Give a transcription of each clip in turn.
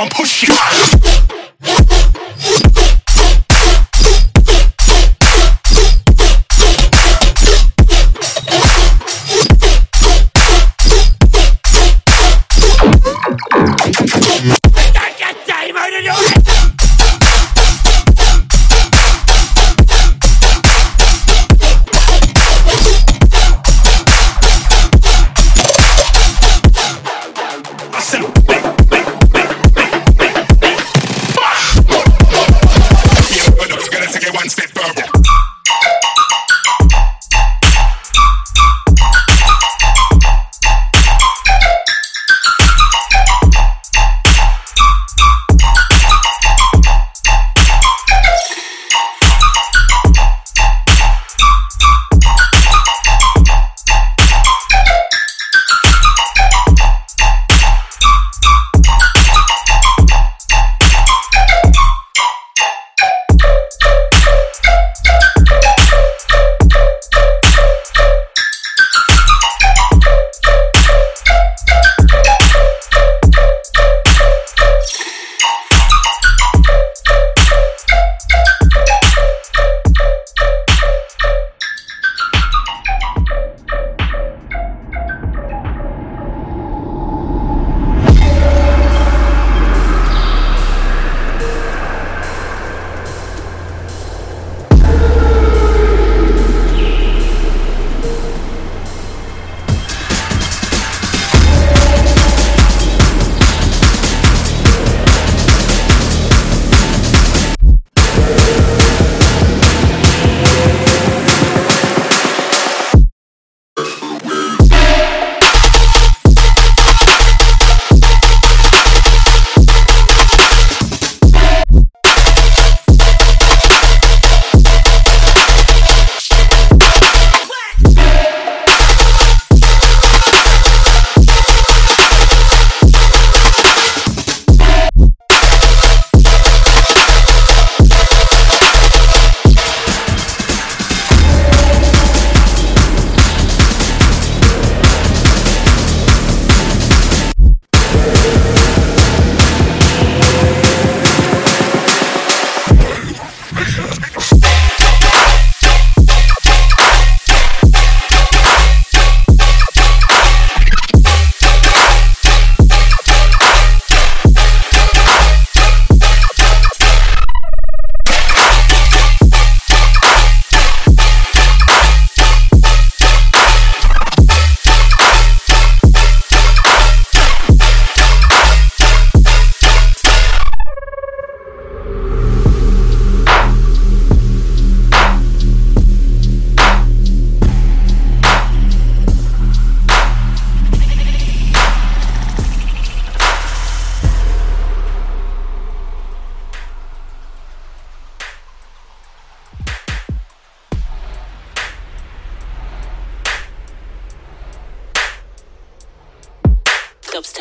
gonna push you.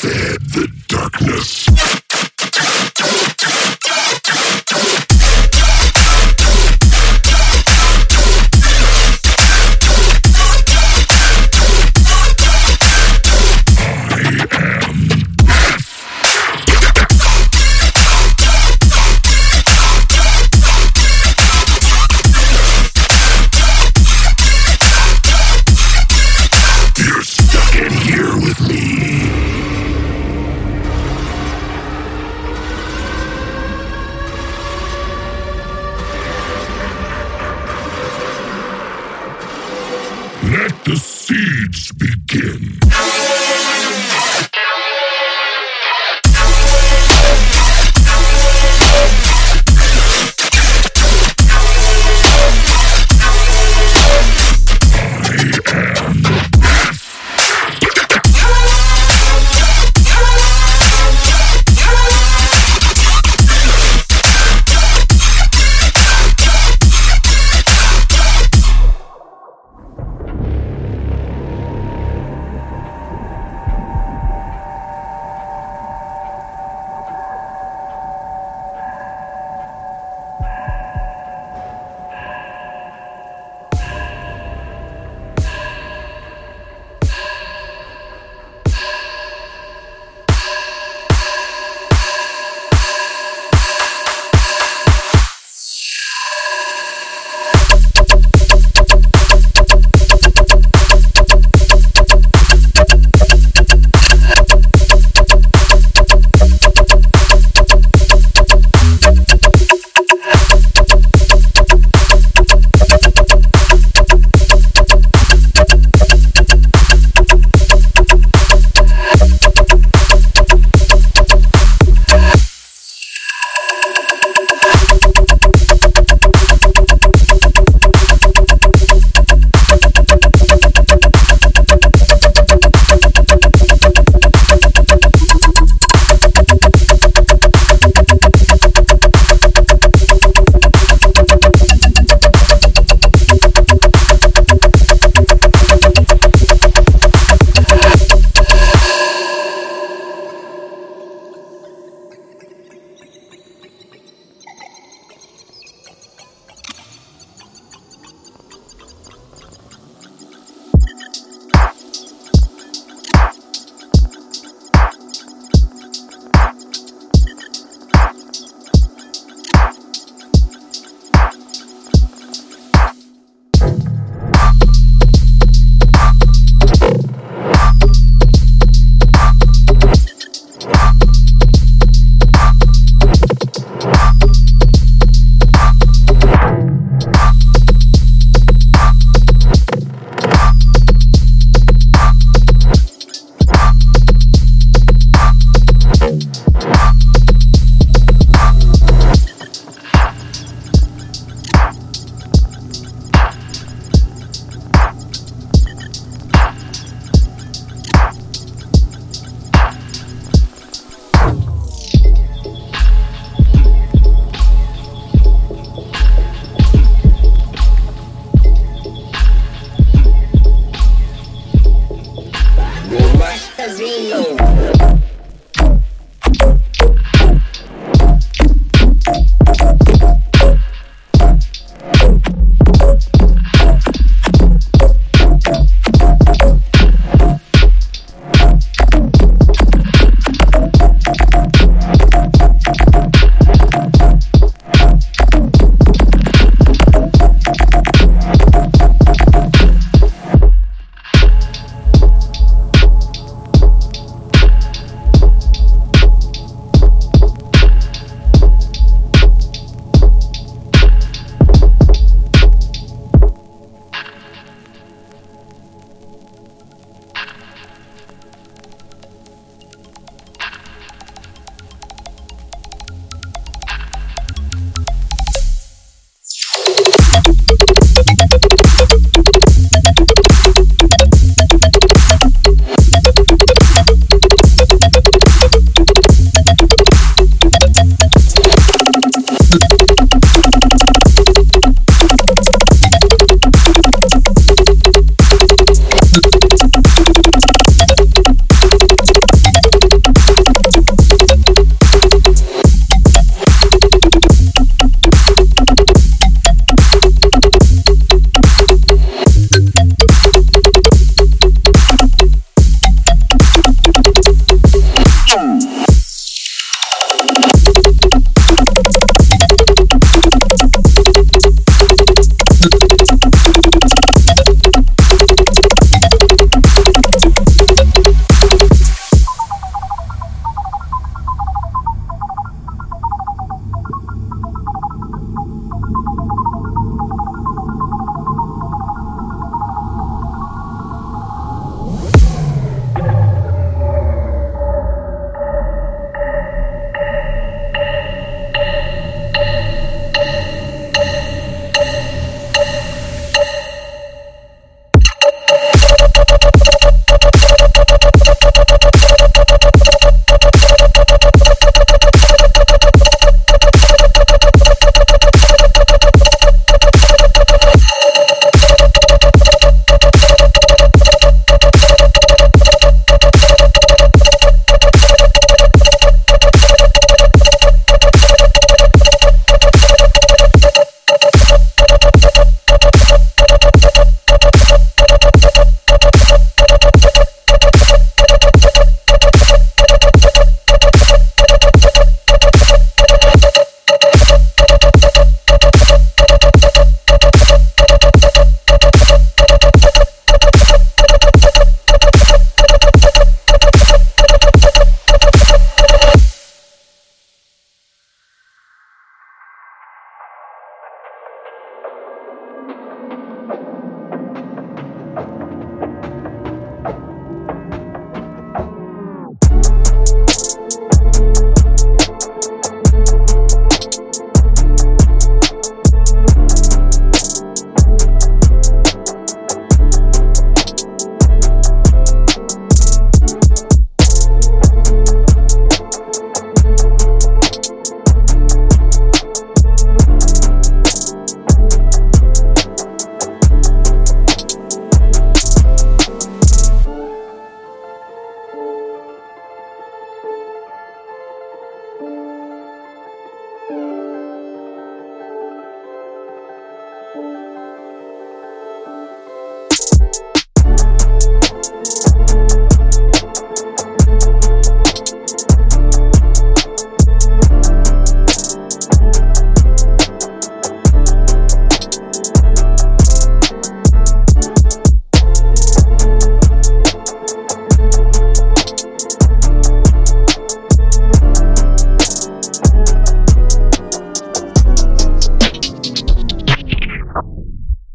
Fed the darkness.